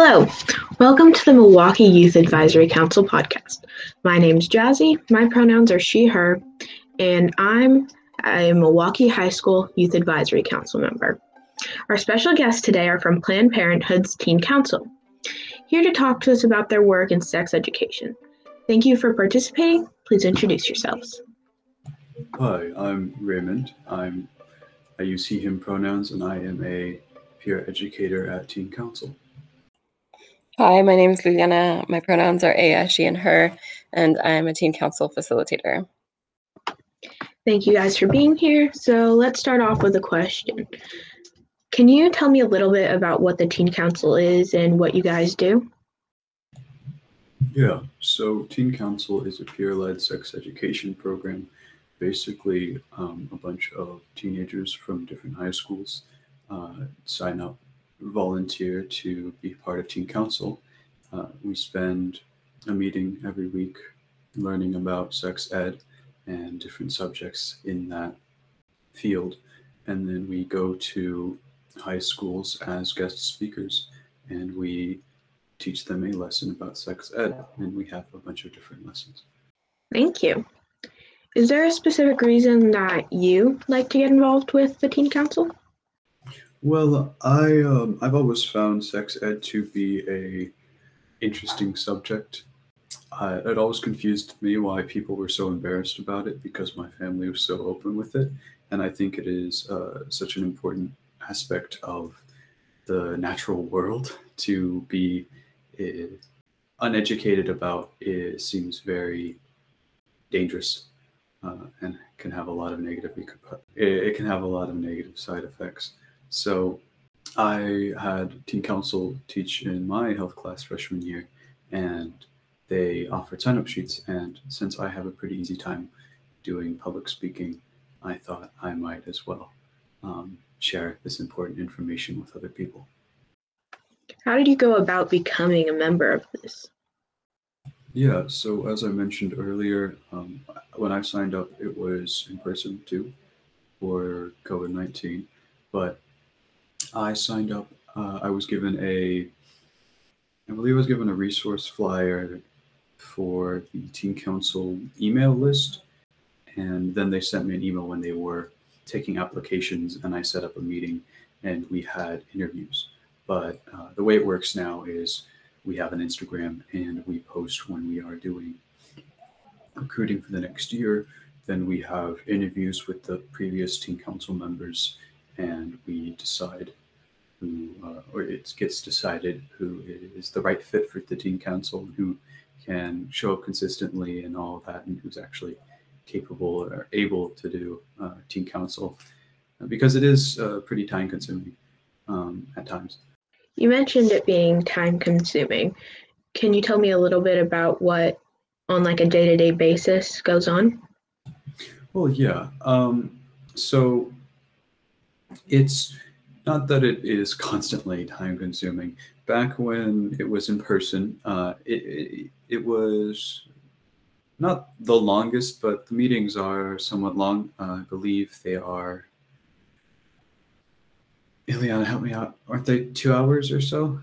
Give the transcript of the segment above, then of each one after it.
Hello, welcome to the Milwaukee Youth Advisory Council podcast. My name is Jazzy, my pronouns are she, her, and I'm a Milwaukee High School Youth Advisory Council member. Our special guests today are from Planned Parenthood's Teen Council, here to talk to us about their work in sex education. Thank you for participating. Please introduce yourselves. Hi, I'm Raymond. I'm I use he, him pronouns, and I am a peer educator at Teen Council. Hi, my name is Liliana. My pronouns are a, she, and her, and I'm a teen council facilitator. Thank you guys for being here. So let's start off with a question. Can you tell me a little bit about what the Teen Council is and what you guys do? Yeah, so Teen Council is a peer led sex education program. Basically, um, a bunch of teenagers from different high schools uh, sign up volunteer to be part of Teen Council. Uh, we spend a meeting every week learning about sex ed and different subjects in that field. And then we go to high schools as guest speakers and we teach them a lesson about sex ed. And we have a bunch of different lessons. Thank you. Is there a specific reason that you like to get involved with the Teen Council? Well, I um, I've always found sex ed to be a interesting subject. Uh, it always confused me why people were so embarrassed about it because my family was so open with it, and I think it is uh, such an important aspect of the natural world to be uh, uneducated about. It seems very dangerous uh, and can have a lot of negative. It can have a lot of negative side effects. So I had teen council teach in my health class freshman year, and they offered sign up sheets. And since I have a pretty easy time doing public speaking, I thought I might as well um, share this important information with other people. How did you go about becoming a member of this? Yeah, so as I mentioned earlier, um, when I signed up, it was in person too for COVID 19. But I signed up. Uh, I was given a, I believe I was given a resource flyer for the Teen Council email list. And then they sent me an email when they were taking applications, and I set up a meeting and we had interviews. But uh, the way it works now is we have an Instagram and we post when we are doing recruiting for the next year. Then we have interviews with the previous Teen Council members and we decide who, uh, or it gets decided who is the right fit for the teen council and who can show up consistently and all of that, and who's actually capable or able to do uh, teen council, uh, because it is uh, pretty time consuming um, at times. You mentioned it being time consuming. Can you tell me a little bit about what, on like a day to day basis, goes on? Well, yeah. Um, so it's not that it is constantly time consuming. Back when it was in person, uh, it, it, it was not the longest, but the meetings are somewhat long. Uh, I believe they are. Liliana, help me out. Aren't they two hours or so?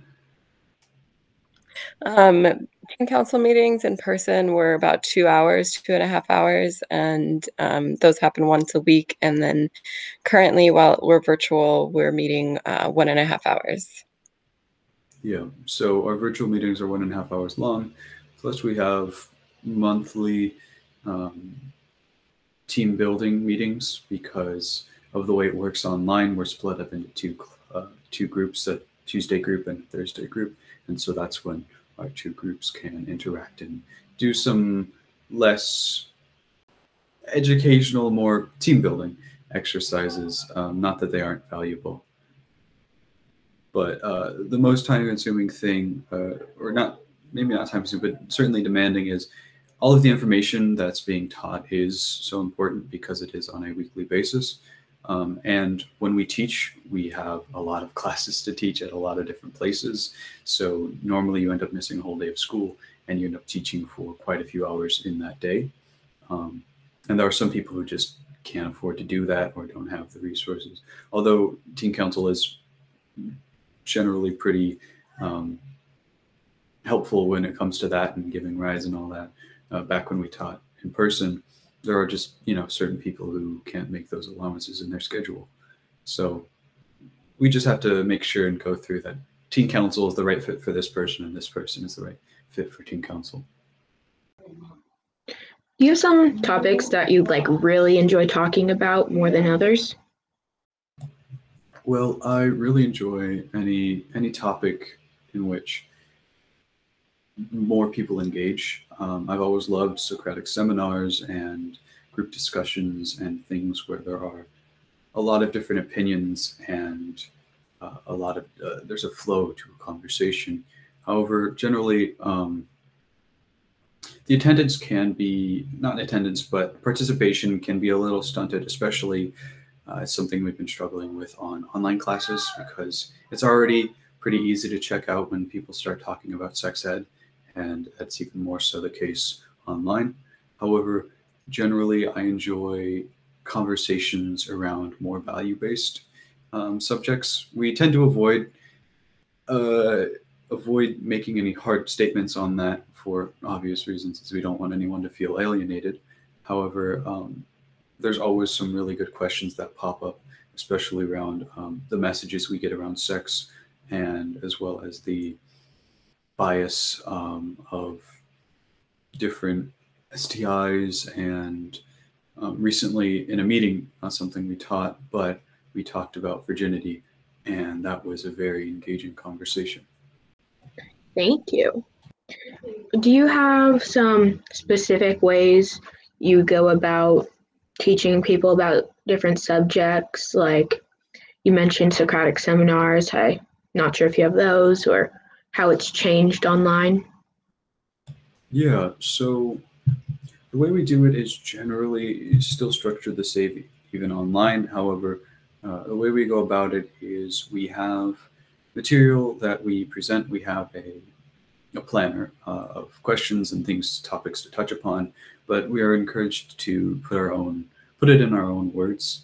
Um, council meetings in person were about two hours, two and a half hours, and um, those happen once a week. And then currently, while we're virtual, we're meeting uh, one and a half hours. Yeah, so our virtual meetings are one and a half hours long. Plus, we have monthly um, team building meetings because of the way it works online. We're split up into two uh, two groups, a Tuesday group and a Thursday group, and so that's when our two groups can interact and do some less educational, more team building exercises. Um, not that they aren't valuable, but uh, the most time consuming thing, uh, or not, maybe not time consuming, but certainly demanding is all of the information that's being taught is so important because it is on a weekly basis. Um, and when we teach, we have a lot of classes to teach at a lot of different places. So normally you end up missing a whole day of school and you end up teaching for quite a few hours in that day. Um, and there are some people who just can't afford to do that or don't have the resources. Although Teen Council is generally pretty um, helpful when it comes to that and giving rides and all that. Uh, back when we taught in person, there are just you know certain people who can't make those allowances in their schedule. So we just have to make sure and go through that teen council is the right fit for this person and this person is the right fit for teen council. Do you have some topics that you like really enjoy talking about more than others? Well, I really enjoy any any topic in which more people engage. Um, I've always loved Socratic seminars and group discussions and things where there are a lot of different opinions and uh, a lot of uh, there's a flow to a conversation. However, generally, um, the attendance can be not attendance, but participation can be a little stunted, especially uh, it's something we've been struggling with on online classes because it's already pretty easy to check out when people start talking about sex ed, and that's even more so the case online. However, generally, I enjoy conversations around more value based um, subjects. We tend to avoid uh, avoid making any hard statements on that for obvious reasons, as we don't want anyone to feel alienated. However, um, there's always some really good questions that pop up, especially around um, the messages we get around sex, and as well as the bias um, of different STIs and um, recently in a meeting, not something we taught, but we talked about virginity, and that was a very engaging conversation. Thank you. Do you have some specific ways you go about teaching people about different subjects? Like you mentioned Socratic seminars. I'm not sure if you have those or how it's changed online. Yeah, so the way we do it is generally still structured the same even online. However, uh, the way we go about it is we have material that we present. We have a, a planner uh, of questions and things, topics to touch upon, but we are encouraged to put our own, put it in our own words,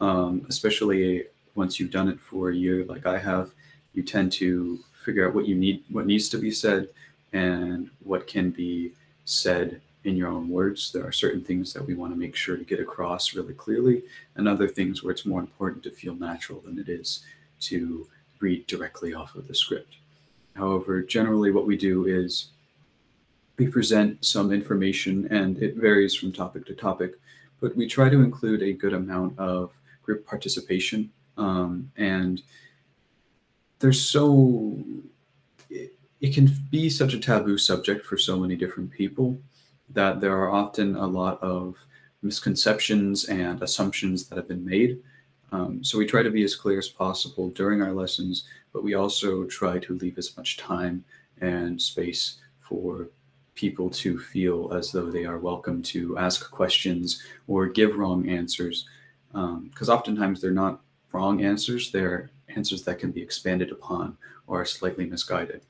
um, especially once you've done it for a year, like I have. You tend to figure out what you need, what needs to be said, and what can be said in your own words. There are certain things that we want to make sure to get across really clearly, and other things where it's more important to feel natural than it is to read directly off of the script. However, generally, what we do is we present some information, and it varies from topic to topic, but we try to include a good amount of group participation. Um, and there's so, it, it can be such a taboo subject for so many different people that there are often a lot of misconceptions and assumptions that have been made. Um, so we try to be as clear as possible during our lessons, but we also try to leave as much time and space for people to feel as though they are welcome to ask questions or give wrong answers. Because um, oftentimes they're not wrong answers, they're answers that can be expanded upon or are slightly misguided.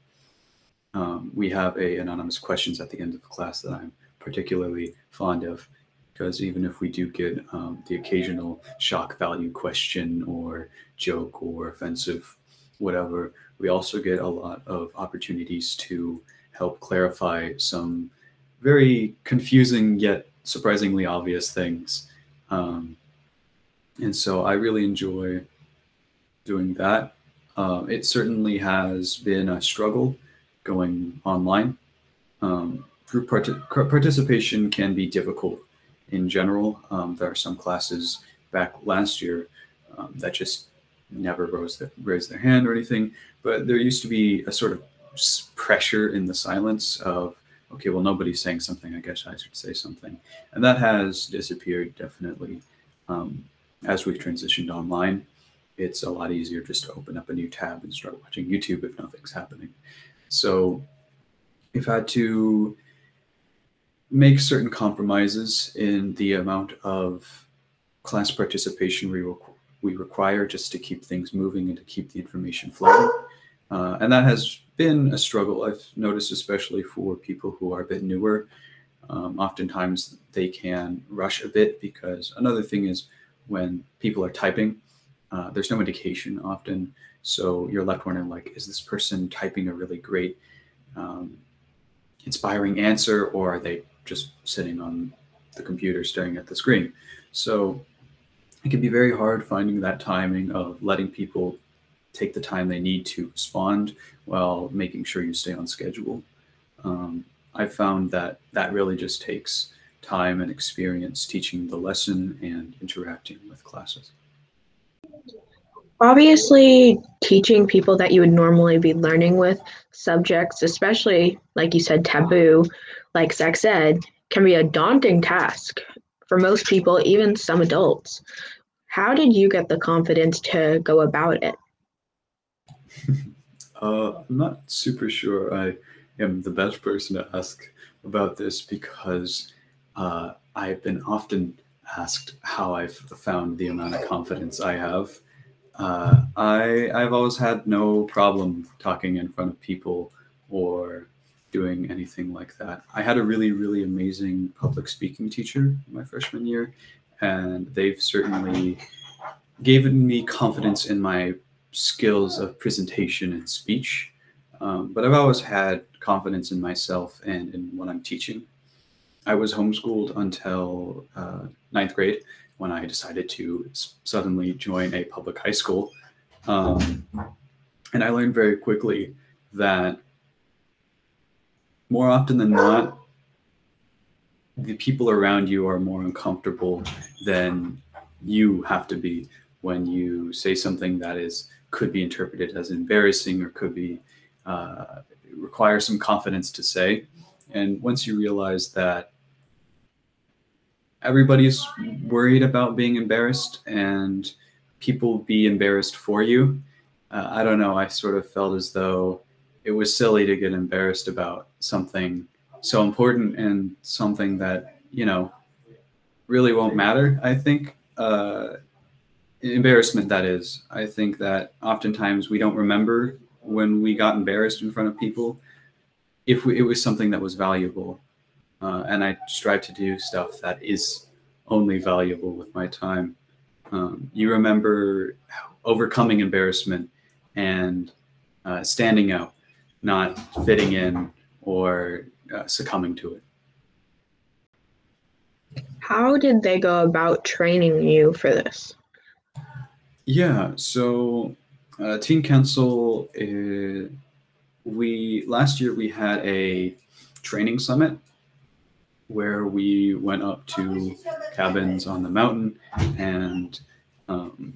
Um, we have a anonymous questions at the end of the class that I'm particularly fond of because even if we do get um, the occasional shock value question or joke or offensive whatever we also get a lot of opportunities to help clarify some very confusing yet surprisingly obvious things um, and so i really enjoy doing that uh, it certainly has been a struggle going online um, group part- participation can be difficult in general. Um, there are some classes back last year um, that just never rose the, raised their hand or anything, but there used to be a sort of pressure in the silence of, okay, well, nobody's saying something. I guess I should say something, and that has disappeared definitely um, as we've transitioned online. It's a lot easier just to open up a new tab and start watching YouTube if nothing's happening. So, we've had to make certain compromises in the amount of class participation we, requ- we require just to keep things moving and to keep the information flowing. Uh, and that has been a struggle I've noticed, especially for people who are a bit newer. Um, oftentimes they can rush a bit because another thing is when people are typing, uh, there's no indication often. So you're left wondering, like, is this person typing a really great um, inspiring answer or are they just sitting on the computer staring at the screen? So it can be very hard finding that timing of letting people take the time they need to respond while making sure you stay on schedule. Um, I found that that really just takes time and experience teaching the lesson and interacting with classes. Obviously, teaching people that you would normally be learning with subjects, especially like you said, taboo, like sex ed, can be a daunting task for most people, even some adults. How did you get the confidence to go about it? uh, I'm not super sure I am the best person to ask about this because uh, I've been often asked how I've found the amount of confidence I have. Uh, I I've always had no problem talking in front of people or doing anything like that. I had a really really amazing public speaking teacher my freshman year, and they've certainly given me confidence in my skills of presentation and speech. Um, but I've always had confidence in myself and in what I'm teaching. I was homeschooled until uh, ninth grade when I decided to suddenly join a public high school. Um, and I learned very quickly that more often than not, the people around you are more uncomfortable than you have to be when you say something that is could be interpreted as embarrassing or could be uh, require some confidence to say. And once you realize that everybody's worried about being embarrassed and people be embarrassed for you, uh, I don't know. I sort of felt as though it was silly to get embarrassed about something so important and something that, you know, really won't matter, I think. Uh, embarrassment, that is. I think that oftentimes we don't remember when we got embarrassed in front of people if we, it was something that was valuable. Uh, and I strive to do stuff that is only valuable with my time. Um, you remember overcoming embarrassment and uh, standing out, not fitting in or uh, succumbing to it. How did they go about training you for this? Yeah, so uh, Teen Council, uh, we last year we had a training summit where we went up to cabins on the mountain and um,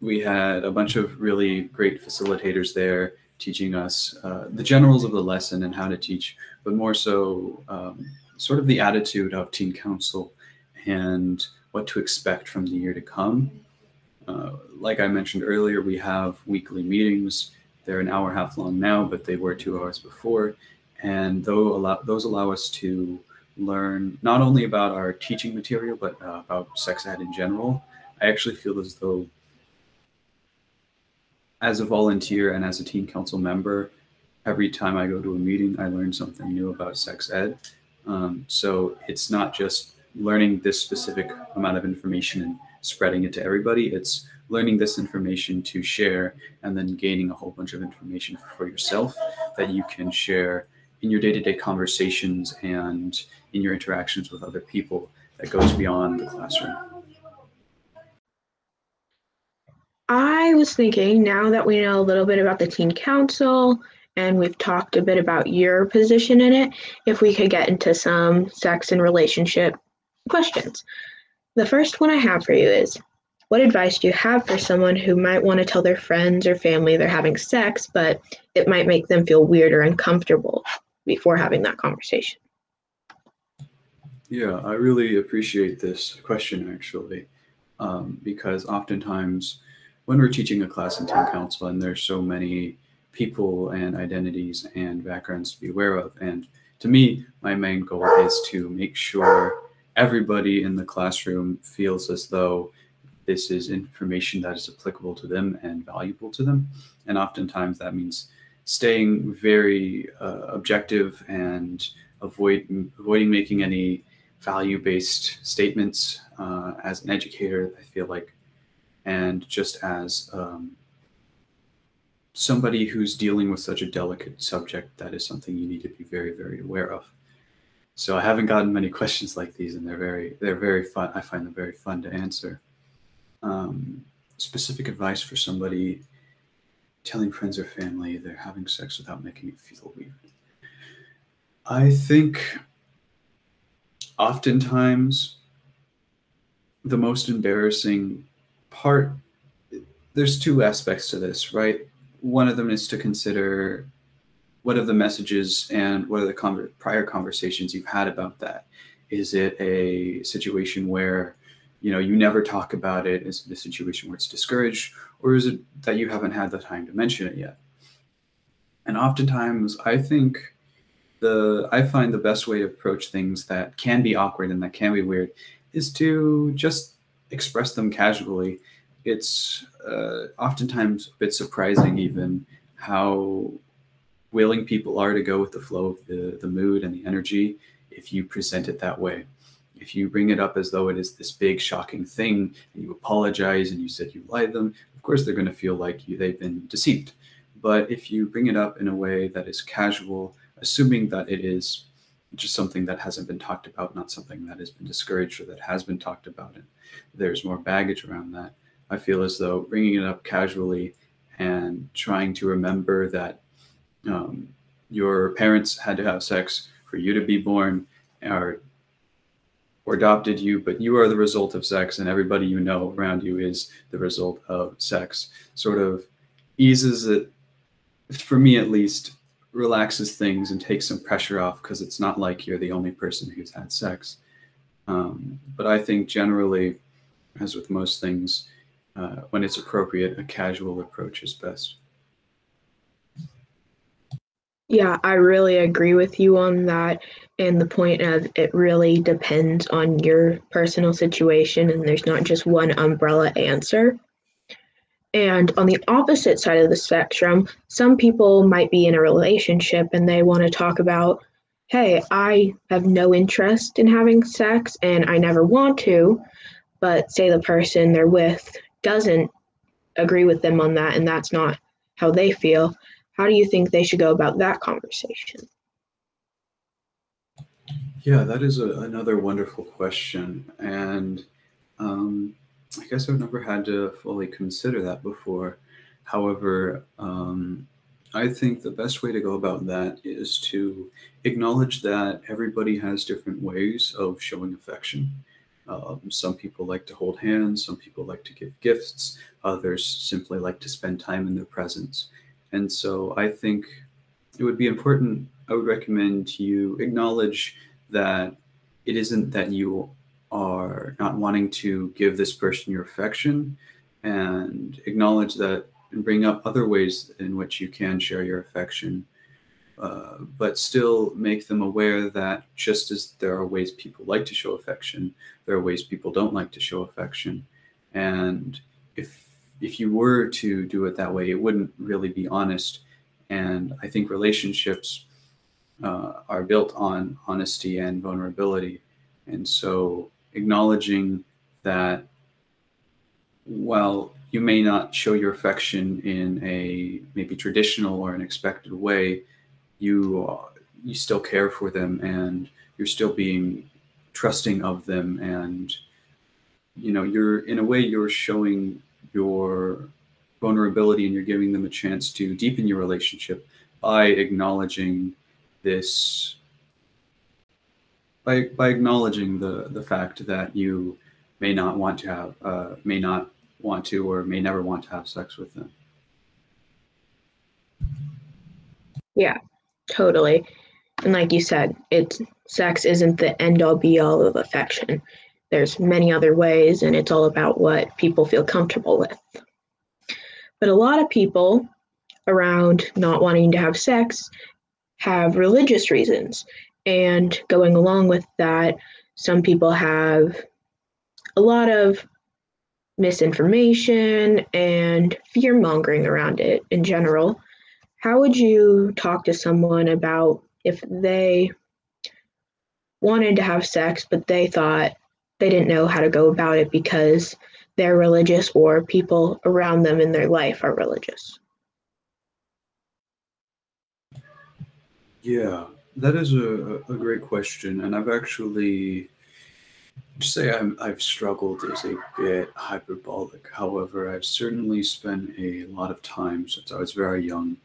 we had a bunch of really great facilitators there teaching us uh, the generals of the lesson and how to teach, but more so um, sort of the attitude of Teen Council and what to expect from the year to come uh, like I mentioned earlier, we have weekly meetings. They're an hour and a half long now, but they were two hours before. And though allow, those allow us to learn not only about our teaching material, but uh, about sex ed in general. I actually feel as though, as a volunteer and as a teen council member, every time I go to a meeting, I learn something new about sex ed. Um, so it's not just learning this specific amount of information and spreading it to everybody. It's learning this information to share and then gaining a whole bunch of information for yourself that you can share in your day-to-day conversations and in your interactions with other people that goes beyond the classroom. I was thinking now that we know a little bit about the teen council and we've talked a bit about your position in it, if we could get into some sex and relationship questions. The first one I have for you is What advice do you have for someone who might want to tell their friends or family they're having sex, but it might make them feel weird or uncomfortable before having that conversation? Yeah, I really appreciate this question actually, um, because oftentimes when we're teaching a class in teen council and there's so many people and identities and backgrounds to be aware of, and to me, my main goal is to make sure everybody in the classroom feels as though this is information that is applicable to them and valuable to them. And oftentimes that means staying very uh, objective and avoid avoiding making any value-based statements uh, as an educator. I feel like, and just as um, somebody who's dealing with such a delicate subject, that is something you need to be very, very aware of. So I haven't gotten many questions like these, and they're very, they're very fun. I find them very fun to answer. Um, specific advice for somebody telling friends or family they're having sex without making it feel weird. I think oftentimes the most embarrassing part there's two aspects to this, right? One of them is to consider what are the messages and what are the con- prior conversations you've had about that. Is it a situation where you know you never talk about it? Is it a situation where it's discouraged, or is it that you haven't had the time to mention it yet? And oftentimes, I think the I find the best way to approach things that can be awkward and that can be weird is to just express them casually. It's uh, oftentimes a bit surprising, even how willing people are to go with the flow of the, the mood and the energy if you present it that way. If you bring it up as though it is this big shocking thing and you apologize and you said you lied them, of course they're going to feel like you, they've been deceived. But if you bring it up in a way that is casual, assuming that it is just something that hasn't been talked about, not something that has been discouraged or that has been talked about, and there's more baggage around that, I feel as though bringing it up casually and trying to remember that um, your parents had to have sex for you to be born or or adopted you, but you are the result of sex, and everybody you know around you is the result of sex. Sort of eases it, for me at least, relaxes things and takes some pressure off because it's not like you're the only person who's had sex. Um, but I think generally, as with most things, uh, when it's appropriate, a casual approach is best. Yeah, I really agree with you on that. And the point of it really depends on your personal situation, and there's not just one umbrella answer. And on the opposite side of the spectrum, some people might be in a relationship and they want to talk about, hey, I have no interest in having sex and I never want to. But say the person they're with doesn't agree with them on that and that's not how they feel how do you think they should go about that conversation? Yeah, that is a, another wonderful question. And um, I guess I've never had to fully consider that before. However, um, I think the best way to go about that is to acknowledge that everybody has different ways of showing affection. Um, some people like to hold hands, some people like to give gifts, others simply like to spend time in their presence. And so I think it would be important, I would recommend you acknowledge that it isn't that you are not wanting to give this person your affection and acknowledge that and bring up other ways in which you can share your affection. Uh, but still make them aware that just as there are ways people like to show affection, there are ways people don't like to show affection. And if you were to do it that way, it wouldn't really be honest. And I think relationships uh, are built on honesty and vulnerability. And so acknowledging that while you may not show your affection in a maybe traditional or an expected way, you uh, you still care for them and you're still being trusting of them and you know you're in a way you're showing your vulnerability and you're giving them a chance to deepen your relationship by acknowledging this by by acknowledging the the fact that you may not want to have uh, may not want to or may never want to have sex with them. Yeah totally. And like you said it's sex isn't the end all be all of affection there's many other ways, and it's all about what people feel comfortable with. But a lot of people around not wanting to have sex have religious reasons. And going along with that, some people have a lot of misinformation and fear mongering around it in general. How would you talk to someone about if they wanted to have sex, but they thought they didn't know how to go about it because they're religious or people around them in their life are religious. Yeah, that is a, a great question. And I've actually, say I'm, I've struggled is a bit hyperbolic. However, I've certainly spent a lot of time since I was very young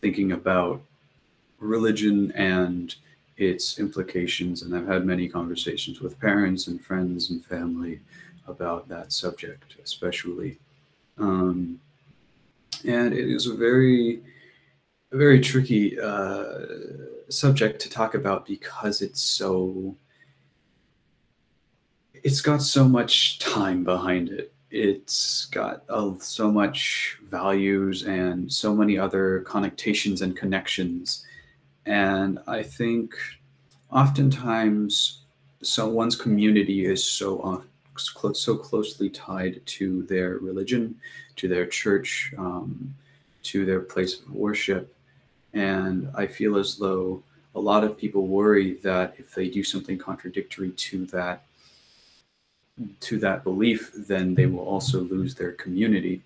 thinking about religion and its implications. And I've had many conversations with parents and friends and family about that subject, especially. Um, and it is a very, very tricky uh, subject to talk about because it's so, it's got so much time behind it. It's got uh, so much values and so many other connotations and connections. And I think oftentimes someone's community is so so closely tied to their religion, to their church, um, to their place of worship. And I feel as though a lot of people worry that if they do something contradictory to that to that belief, then they will also lose their community.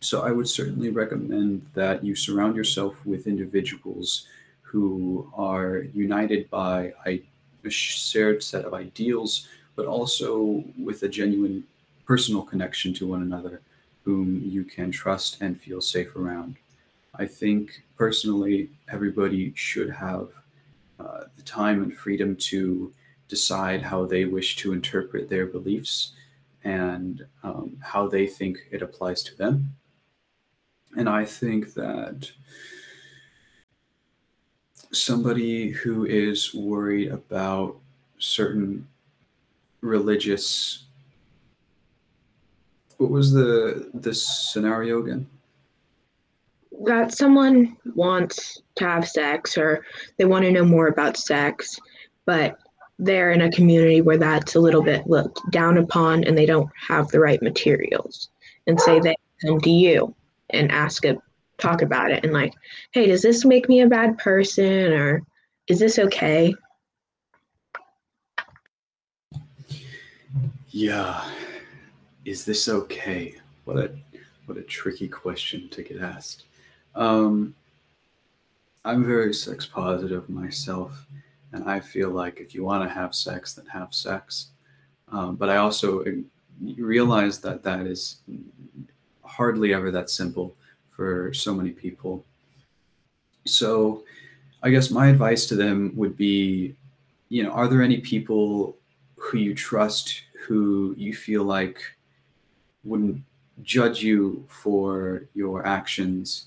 So I would certainly recommend that you surround yourself with individuals who are united by a shared set of ideals but also with a genuine personal connection to one another whom you can trust and feel safe around. I think personally, everybody should have uh, the time and freedom to decide how they wish to interpret their beliefs and um, how they think it applies to them. And I think that somebody who is worried about certain religious what was the this scenario again? That someone wants to have sex or they want to know more about sex but they're in a community where that's a little bit looked down upon and they don't have the right materials. And say they come to you and ask a talk about it and like hey does this make me a bad person or is this okay Yeah. Is this okay? What a what a tricky question to get asked. Um, I'm very sex positive myself, and I feel like if you want to have sex, then have sex. Um, but I also realize that that is hardly ever that simple for so many people. So, I guess my advice to them would be, you know, are there any people who you trust who you feel like wouldn't judge you for your actions?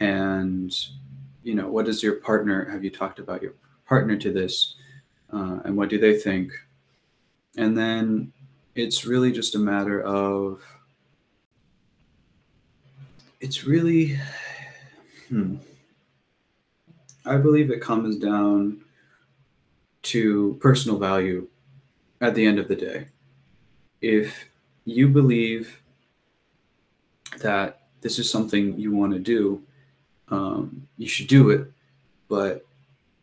And you know what does your partner have you talked about your partner to this? Uh, and what do they think? And then it's really just a matter of it's really hmm, i believe it comes down to personal value at the end of the day if you believe that this is something you want to do, um, you should do it, but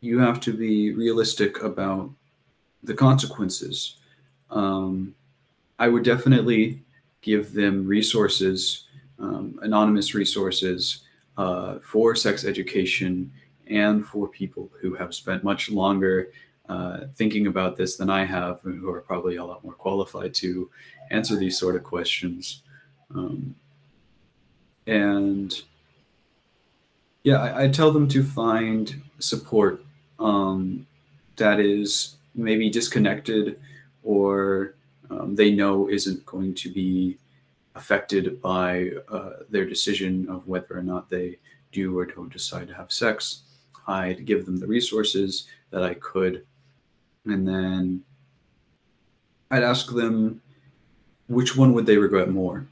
you have to be realistic about the consequences. Um, I would definitely give them resources, um, anonymous resources uh, for sex education and for people who have spent much longer uh, thinking about this than I have, who are probably a lot more qualified to answer these sort of questions. Um, and yeah, I, I, tell them to find support um, that is maybe disconnected or um, they know isn't going to be affected by uh, their decision of whether or not they do or don't decide to have sex. I'd give them the resources that I could and then I'd ask them which one would they regret more?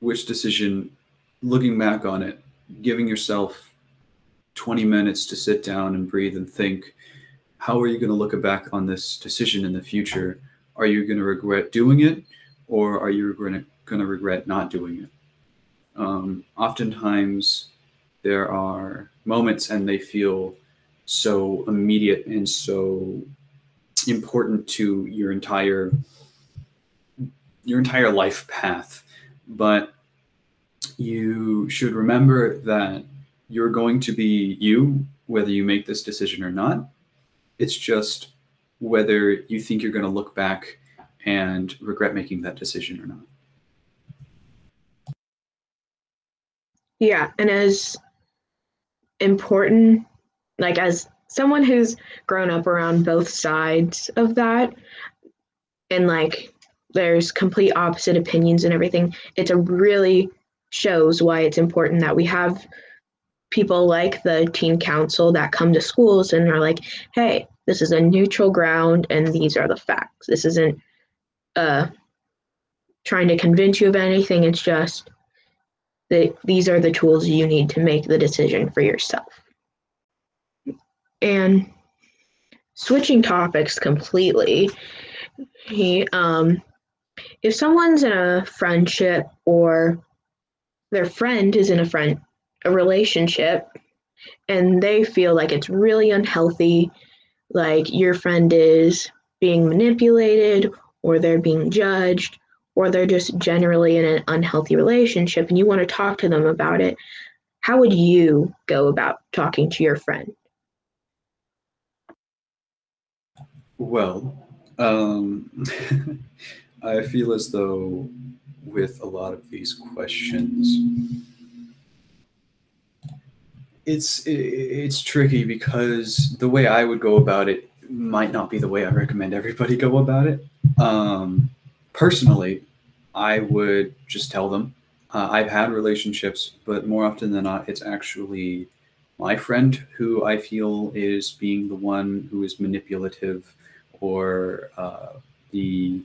Which decision, looking back on it, giving yourself 20 minutes to sit down and breathe and think, how are you going to look back on this decision in the future? Are you going to regret doing it or are you going to regret not doing it? Um, oftentimes, there are moments and they feel so immediate and so important to your entire your entire life path but you should remember that you're going to be you, whether you make this decision or not. It's just whether you think you're going to look back and regret making that decision or not. Yeah, and as important, like as someone who's grown up around both sides of that, and like there's complete opposite opinions and everything, it's a really shows why it's important that we have people like the teen council that come to schools and are like, hey, this is a neutral ground and these are the facts. This isn't uh, trying to convince you of anything. It's just that these are the tools you need to make the decision for yourself. And switching topics completely, he, um, if someone's in a friendship or their friend is in a friend a relationship and they feel like it's really unhealthy like your friend is being manipulated or they're being judged or they're just generally in an unhealthy relationship and you want to talk to them about it how would you go about talking to your friend well um, i feel as though with a lot of these questions it's it's tricky because the way I would go about it might not be the way I recommend everybody go about it. Um, personally, I would just tell them. Uh, I've had relationships, but more often than not, it's actually my friend who I feel is being the one who is manipulative or uh, the.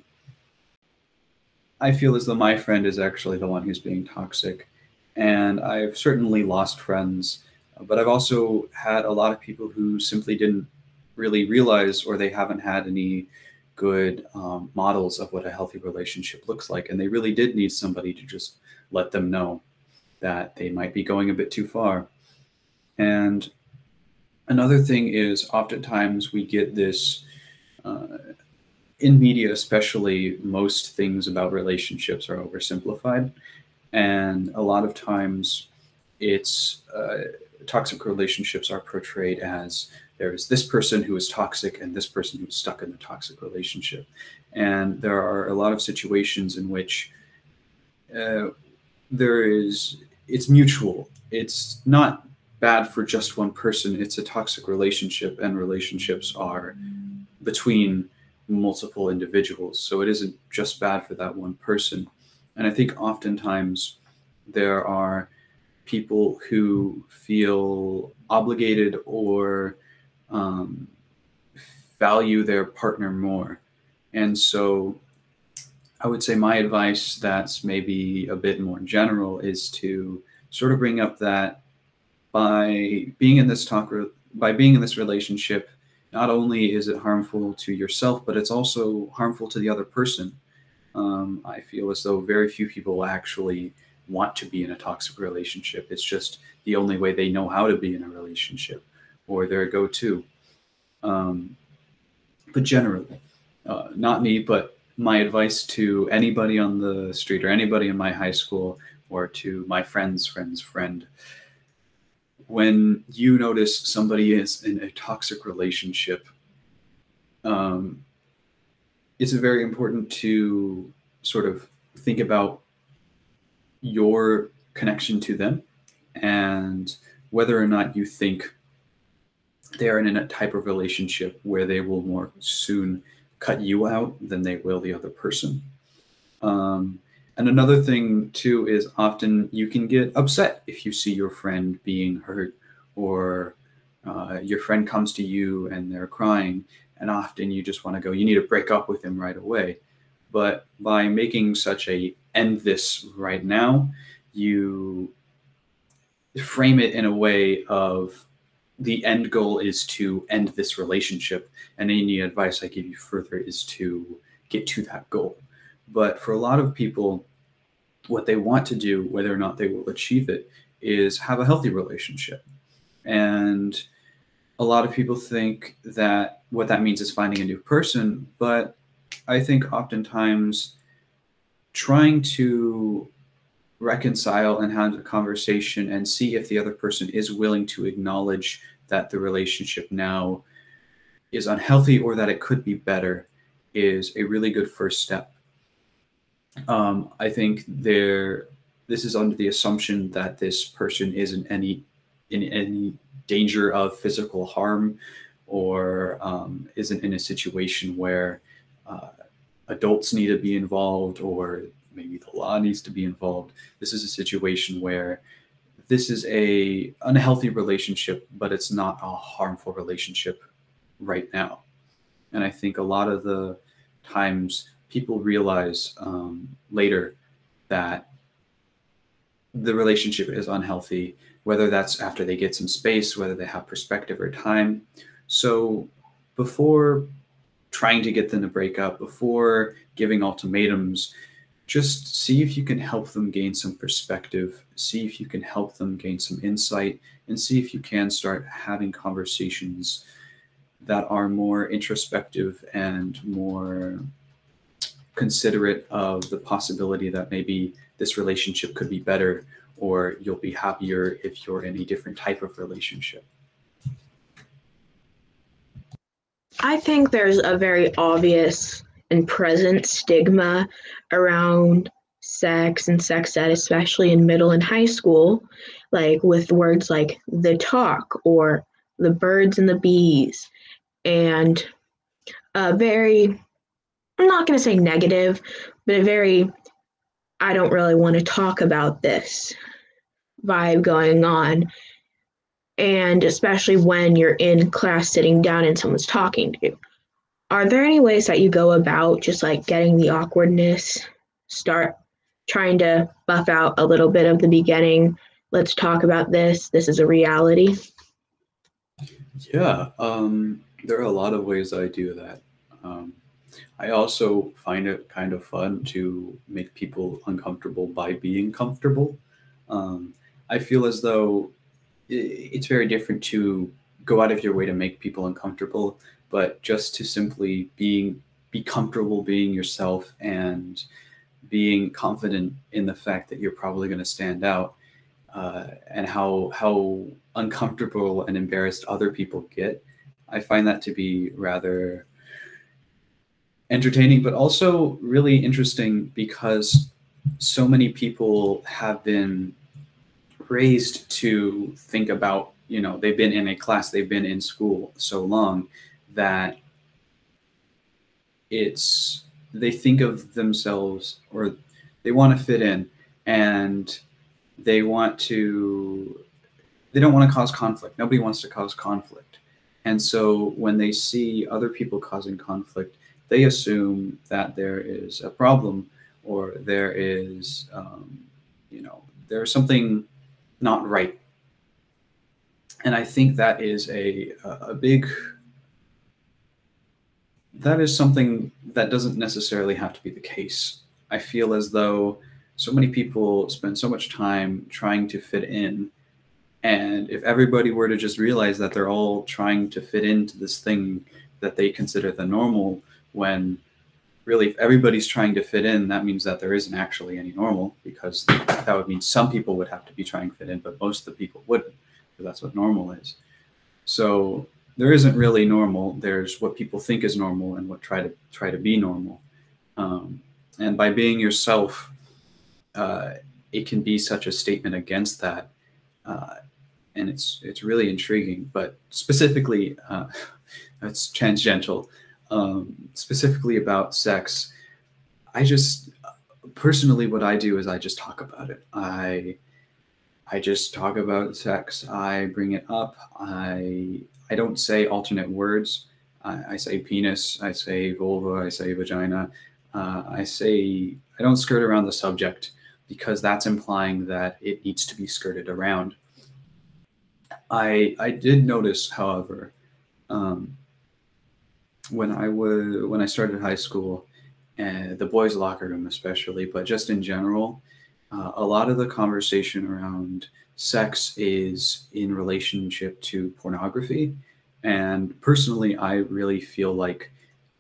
I feel as though my friend is actually the one who's being toxic. And I've certainly lost friends but I've also had a lot of people who simply didn't really realize or they haven't had any good um, models of what a healthy relationship looks like. And they really did need somebody to just let them know that they might be going a bit too far. And another thing is, oftentimes we get this. Uh, in media, especially, most things about relationships are oversimplified. And a lot of times it's uh, toxic relationships are portrayed as there is this person who is toxic and this person who's stuck in the toxic relationship. And there are a lot of situations in which uh, there is, it's mutual. It's not bad for just one person. It's a toxic relationship, and relationships are between multiple individuals. So it isn't just bad for that one person. And I think oftentimes there are people who feel obligated or um, value their partner more. And so I would say my advice that's maybe a bit more general is to sort of bring up that by being in this talk by being in this relationship not only is it harmful to yourself but it's also harmful to the other person um, i feel as though very few people actually want to be in a toxic relationship. It's just the only way they know how to be in a relationship or their go to. Um, but generally, uh, not me, but my advice to anybody on the street or anybody in my high school or to my friend's friend's friend when you notice somebody is in a toxic relationship, um, it's very important to sort of think about your connection to them and whether or not you think they are in a type of relationship where they will more soon cut you out than they will the other person. Um, and another thing, too, is often you can get upset if you see your friend being hurt or uh, your friend comes to you and they're crying. And often you just want to go, you need to break up with him right away. But by making such a end this right now, you frame it in a way of the end goal is to end this relationship and any advice i give you further is to get to that goal. But for a lot of people what they want to do whether or not they will achieve it is have a healthy relationship. And a lot of people think that what that means is finding a new person but I think oftentimes trying to reconcile and have a conversation and see if the other person is willing to acknowledge that the relationship now is unhealthy or that it could be better is a really good first step. Um, I think there this is under the assumption that this person isn't any in any danger of physical harm or um, isn't in a situation where uh, adults need to be involved or maybe the law needs to be involved. This is a situation where this is a unhealthy relationship, but it's not a harmful relationship right now. And I think a lot of the times people realize um, later that the relationship is unhealthy, whether that's after they get some space, whether they have perspective or time. So before trying to get them to break up, before giving ultimatums, just see if you can help them gain some perspective, see if you can help them gain some insight, and see if you can start having conversations that are more introspective and more considerate of the possibility that maybe this relationship could be better or you'll be happier if you're in a different type of relationship. I think there's a very obvious and present stigma around sex and sex ed, especially in middle and high school, like with words like the talk or the birds and the bees, and a very, I'm not going to say negative, but a very, I don't really want to talk about this vibe going on. And especially when you're in class sitting down and someone's talking to you are there any ways that you go about just like getting the awkwardness start trying to buff out a little bit of the beginning? Let's talk about this. This is a reality. Yeah um, there are a lot of ways i do that. Um, i also find it kind of fun to make people uncomfortable by being comfortable. Um, i feel as though it's very different to go out of your way to make people uncomfortable but just to simply being be comfortable being yourself and being confident in the fact that you're probably going to stand out uh, and how how uncomfortable and embarrassed other people get. I find that to be rather entertaining but also really interesting because so many people have been raised to think about you know they've been in a class they've been in school so long that it's they think of themselves or they want to fit in and they want to they don't want to cause conflict. Nobody wants to cause conflict. And so when they see other people causing conflict they assume that there is a problem or there is um, you know there's something not right. And i think that is a a big that is something that doesn't necessarily have to be the case. I feel as though so many people spend so much time trying to fit in. And if everybody were to just realize that they're all trying to fit into this thing that they consider the normal, when really, if everybody's trying to fit in, that means that there isn't actually any normal because that would mean some people would have to be trying to fit in, but most of the people wouldn't because that's what normal is. So there isn't really normal. There's what people think is normal and what try to try to be normal. Um, and by being yourself, uh, it can be such a statement against that, uh, and it's it's really intriguing. But specifically, uh, it's tangential. Um, specifically about sex, I just personally what I do is I just talk about it. I I just talk about sex. I bring it up. I I don't say alternate words. I, I say penis. I say vulva. I say vagina. Uh, I say I don't skirt around the subject because that's implying that it needs to be skirted around. I I did notice, however, um, when I was when I started high school, uh, the boys' locker room especially, but just in general, uh, a lot of the conversation around sex is in relationship to pornography. And personally, I really feel like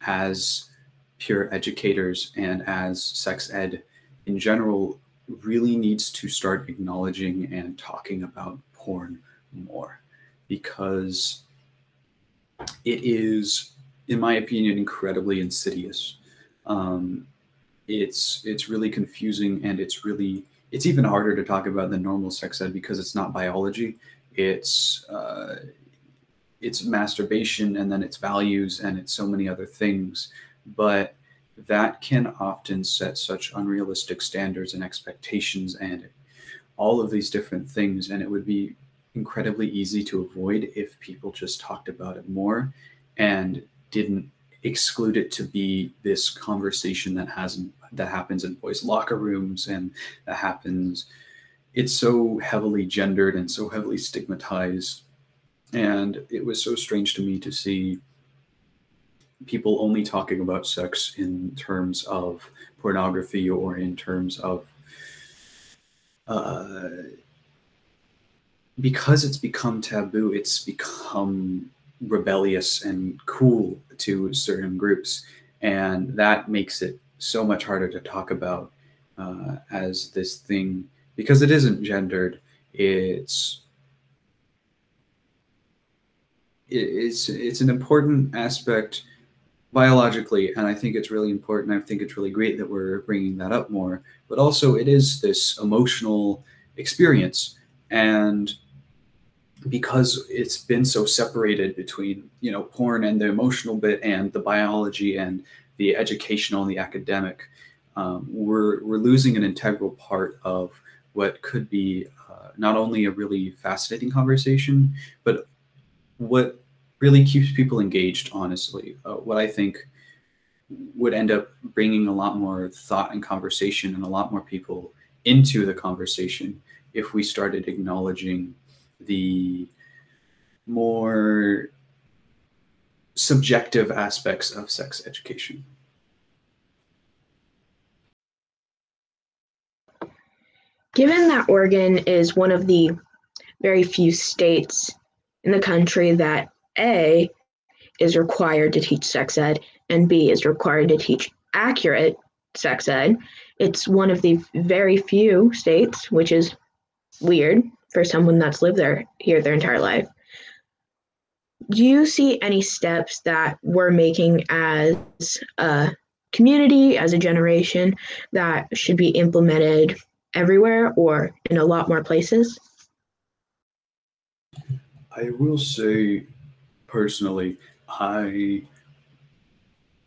as pure educators and as sex ed in general, really needs to start acknowledging and talking about porn more because it is, in my opinion, incredibly insidious. Um, it's it's really confusing and it's really it's even harder to talk about than normal sex ed because it's not biology. It's uh, it's masturbation and then it's values and it's so many other things. But that can often set such unrealistic standards and expectations and all of these different things. And it would be incredibly easy to avoid if people just talked about it more and didn't exclude it to be this conversation that hasn't that happens in boys locker rooms and that happens it's so heavily gendered and so heavily stigmatized. And it was so strange to me to see people only talking about sex in terms of pornography or in terms of uh, because it's become taboo it's become rebellious and cool to certain groups. And that makes it so much harder to talk about uh, as this thing because it isn't gendered. It's it's it's an important aspect biologically and i think it's really important. I think it's really great that we're bringing that up more but also it is this emotional experience. And because it's been so separated between you know porn and the emotional bit and the biology and the educational and the academic um, we're we're losing an integral part of what could be uh, not only a really fascinating conversation but what really keeps people engaged honestly. Uh, what i think would end up bringing a lot more thought and conversation and a lot more people into the conversation if we started acknowledging the more subjective aspects of sex education. Given that Oregon is one of the very few states in the country that A is required to teach sex ed and B is required to teach accurate sex ed, it's one of the very few states, which is weird for someone that's lived there here their entire life. Do you see any steps that we're making as a community, as a generation, that should be implemented everywhere or in a lot more places? I will say personally, I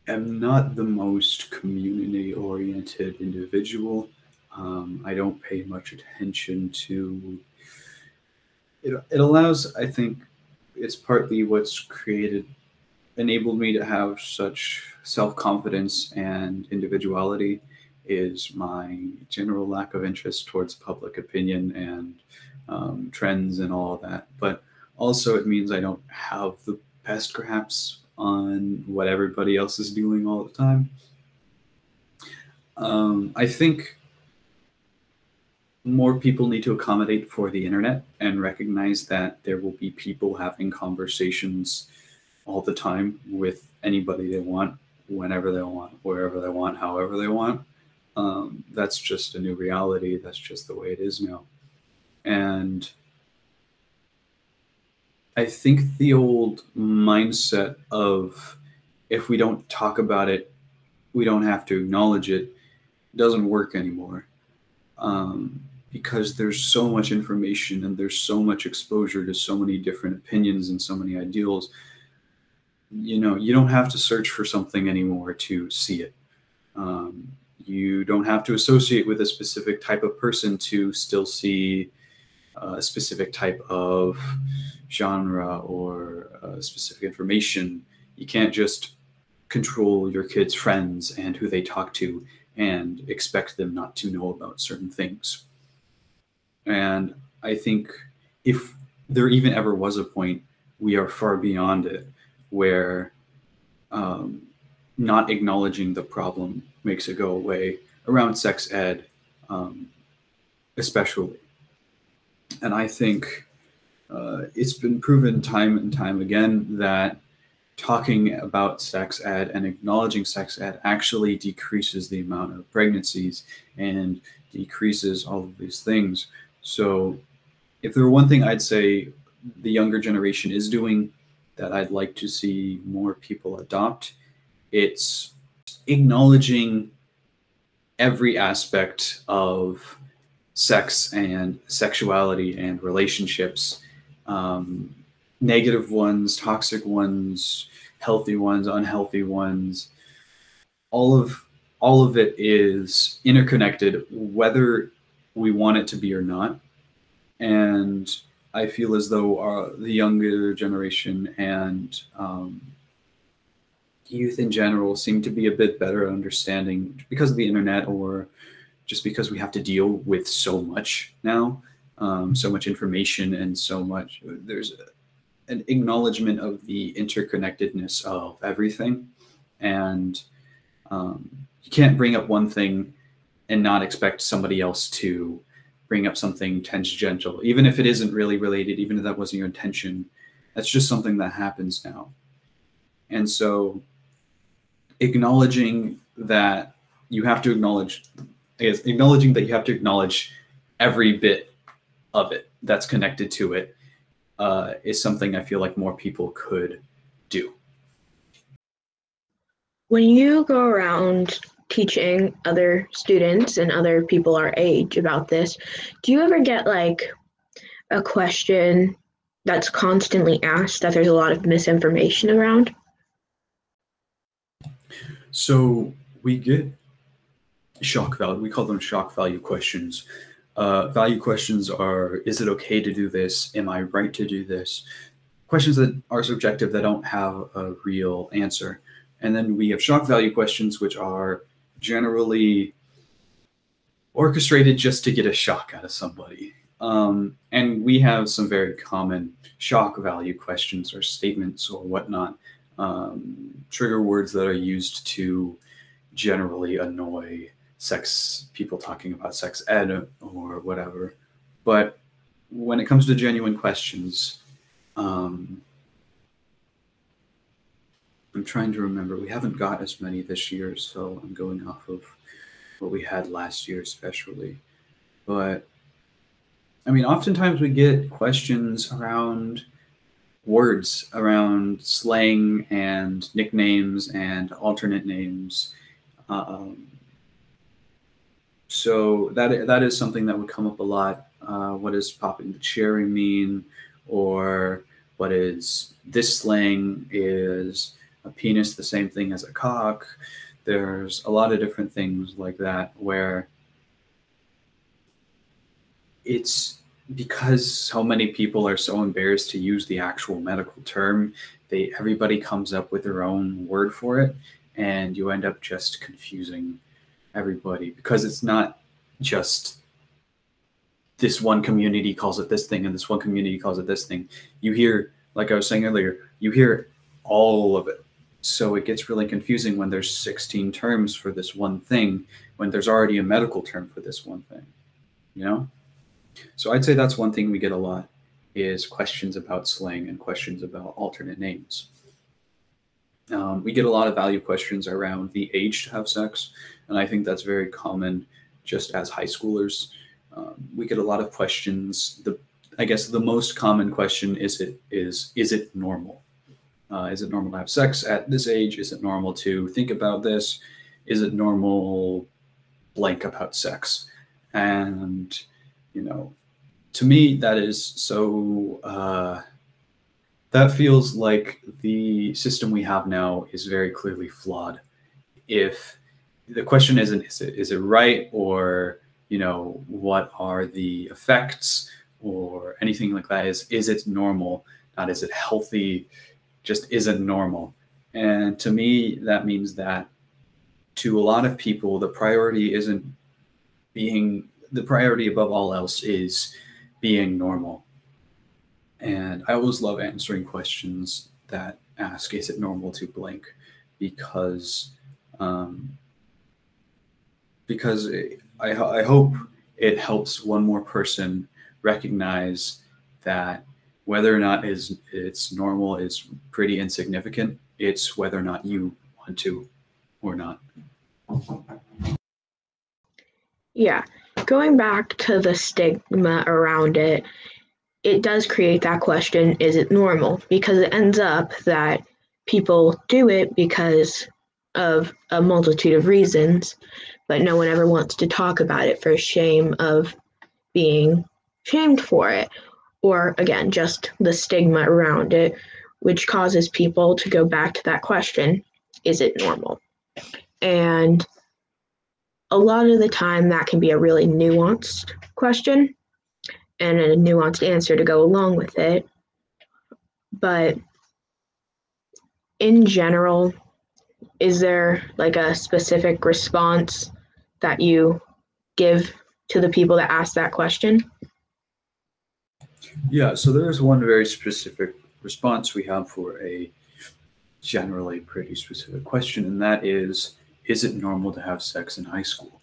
am not the most community oriented individual. Um, I don't pay much attention to it, it allows i think it's partly what's created enabled me to have such self-confidence and individuality is my general lack of interest towards public opinion and um, trends and all that. But also it means i don't have the best grasp on what everybody else is doing all the time. Um, i think more people need to accommodate for the internet and recognize that there will be people having conversations all the time with anybody they want, whenever they want, wherever they want, however they want. Um, that's just a new reality. That's just the way it is now. And I think the old mindset of if we don't talk about it, we don't have to acknowledge it doesn't work anymore. Um, because there's so much information and there's so much exposure to so many different opinions and so many ideals. You know you don't have to search for something anymore to see it. Um, you don't have to associate with a specific type of person to still see a specific type of genre or uh, specific information. You can't just control your kids friends and who they talk to and expect them not to know about certain things and I think if there even ever was a point, we are far beyond it, where um, not acknowledging the problem makes it go away around sex ed, um, especially. And I think uh, it's been proven time and time again that talking about sex ed and acknowledging sex ed actually decreases the amount of pregnancies and decreases all of these things. So, if there were one thing I'd say the younger generation is doing that I'd like to see more people adopt, it's acknowledging every aspect of sex and sexuality and relationships um, negative ones, toxic ones, healthy ones, unhealthy ones. All of all of it is interconnected, whether we want it to be or not. And I feel as though our, the younger generation and um, youth in general seem to be a bit better at understanding because of the internet or just because we have to deal with so much now, um, so much information and so much. There's an acknowledgement of the interconnectedness of everything, and um, you can't bring up one thing and not expect somebody else to bring up something tangential, even if it isn't really related, even if that wasn't your intention. That's just something that happens now. And so, acknowledging that you have to acknowledge, I guess, acknowledging that you have to acknowledge every bit of it that's connected to it uh, is something I feel like more people could do. When you go around teaching other students and other people our age about this, do you ever get like a question that's constantly asked that there's a lot of misinformation around? So we get shock value. We call them shock value questions uh, value questions are Is it okay to do this? Am I right to do this? Questions that are subjective that don't have a real answer. And then we have shock value questions, which are generally orchestrated just to get a shock out of somebody. Um, and we have some very common shock value questions or statements or whatnot, um, trigger words that are used to generally annoy sex people talking about sex ed or whatever. But when it comes to genuine questions, um, I'm trying to remember. We haven't got as many this year, so I'm going off of what we had last year, especially. But I mean, oftentimes we get questions around words, around slang and nicknames and alternate names. Um, so that that is something that would come up a lot. Uh, what does popping the cherry mean? Or what is this slang? Is a penis the same thing as a cock? There's a lot of different things like that where it's because so many people are so embarrassed to use the actual medical term they everybody comes up with their own word for it and you end up just confusing everybody because it's not just this one community calls it this thing and this one community calls it this thing. You hear, like I was saying earlier, you hear all of it. So it gets really confusing when there's 16 terms for this one thing when there's already a medical term for this one thing. You know? So I'd say that's one thing we get a lot is questions about slang and questions about alternate names. Um, we get a lot of value questions around the age to have sex, and I think that's very common just as high schoolers. Um, we get a lot of questions. The I guess the most common question is it is is it normal? Uh, is it normal to have sex at this age? Is it normal to think about this? Is it normal blank about sex? And you know, to me, that is so. Uh, that feels like the system we have now is very clearly flawed. If the question isn't is it is it right or you know what are the effects or anything like that is is it normal not is it healthy just isn't normal and to me that means that to a lot of people the priority isn't being the priority above all else is being normal and I always love answering questions that ask, is it normal to blank? Because, um, because I, I hope it helps one more person recognize that whether or not is it's normal is pretty insignificant It's whether or not you want to or not. Yeah, going back to the stigma around it, it does create that question is it normal? Because it ends up that people do it because of a multitude of reasons, but no one ever wants to talk about it for shame of being shamed for it, or again, just the stigma around it, which causes people to go back to that question is it normal? And a lot of the time, that can be a really nuanced question and a nuanced answer to go along with it. But in general, is there like a specific response that you give to the people that ask that question? Yeah, so there's one very specific response we have for a generally pretty specific question, and that is Is it normal to have sex in high school?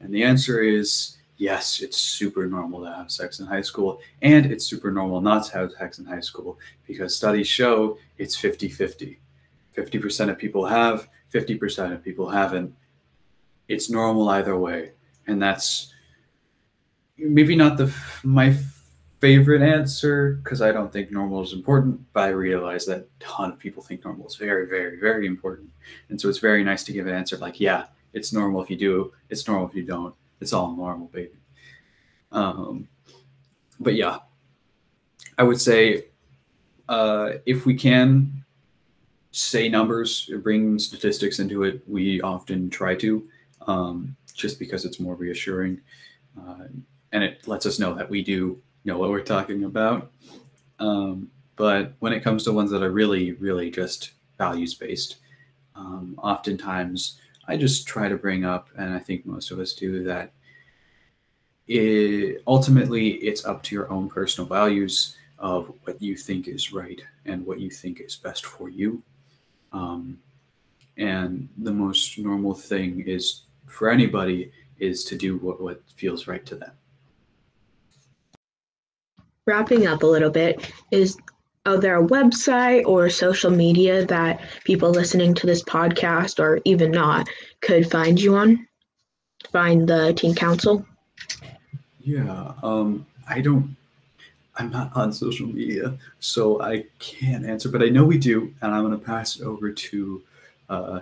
And the answer is yes, it's super normal to have sex in high school, and it's super normal not to have sex in high school because studies show it's 50 50. 50% of people have, 50% of people haven't. It's normal either way. And that's maybe not the my favorite answer because I don't think normal is important, but I realize that a ton of people think normal is very, very, very important. And so it's very nice to give an answer like, yeah, it's normal if you do, it's normal if you don't. It's all normal, baby. Um, but yeah, I would say uh, if we can say numbers, bring statistics into it, we often try to, um, just because it's more reassuring. Uh, and it lets us know that we do know what we're talking about. Um, but when it comes to ones that are really, really just values based, um, oftentimes I just try to bring up, and I think most of us do, that it, ultimately it's up to your own personal values of what you think is right and what you think is best for you. Um, and the most normal thing is for anybody is to do what, what feels right to them wrapping up a little bit, is are there a website or social media that people listening to this podcast or even not could find you on? Find the teen council? Yeah, um, I don't. I'm not on social media, so I can't answer. But I know we do, and I'm going to pass it over to uh,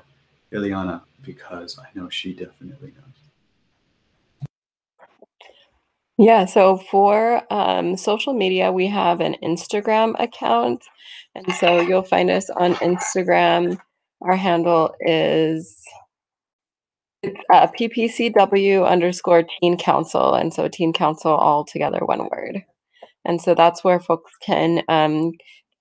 Liliana because I know she definitely knows. Yeah, so for um, social media, we have an Instagram account. And so you'll find us on Instagram. Our handle is uh, PPCW underscore Teen Council. And so Teen Council all together, one word. And so that's where folks can um,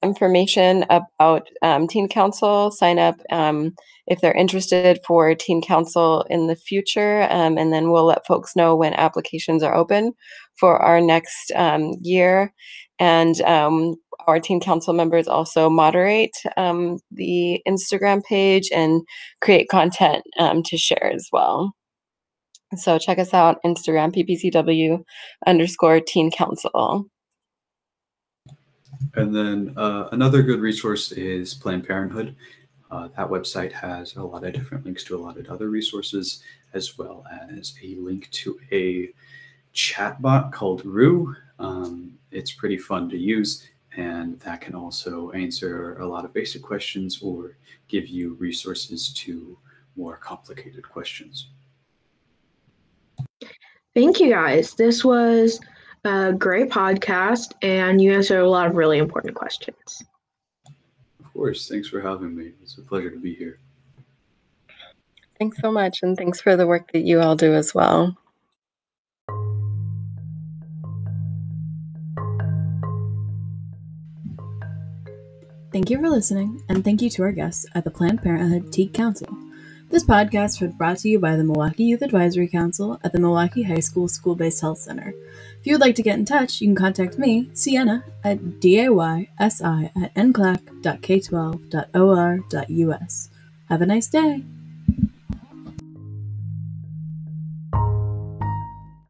information about um, Teen Council, sign up um, if they're interested for Teen Council in the future. Um, and then we'll let folks know when applications are open for our next um, year. And um, our Teen Council members also moderate um, the Instagram page and create content to share as well. So check us out, Instagram, ppcw underscore teen council. And then uh, another good resource is Planned Parenthood. Uh, that website has a lot of different links to a lot of other resources, as well as a link to a chatbot called Roo. Um, it's pretty fun to use, and that can also answer a lot of basic questions or give you resources to more complicated questions. Thank you guys. This was a great podcast, and you answered a lot of really important questions. Of course. Thanks for having me. It's a pleasure to be here. Thanks so much, and thanks for the work that you all do as well. Thank you for listening, and thank you to our guests at the Planned Parenthood Teen Council. This podcast was brought to you by the Milwaukie Youth Advisory Council at the Milwaukie High School School Based Health Center. If you would like to get in touch, you can contact me, Sienna, at daysi at nclac.k12.or.us. Have a nice day.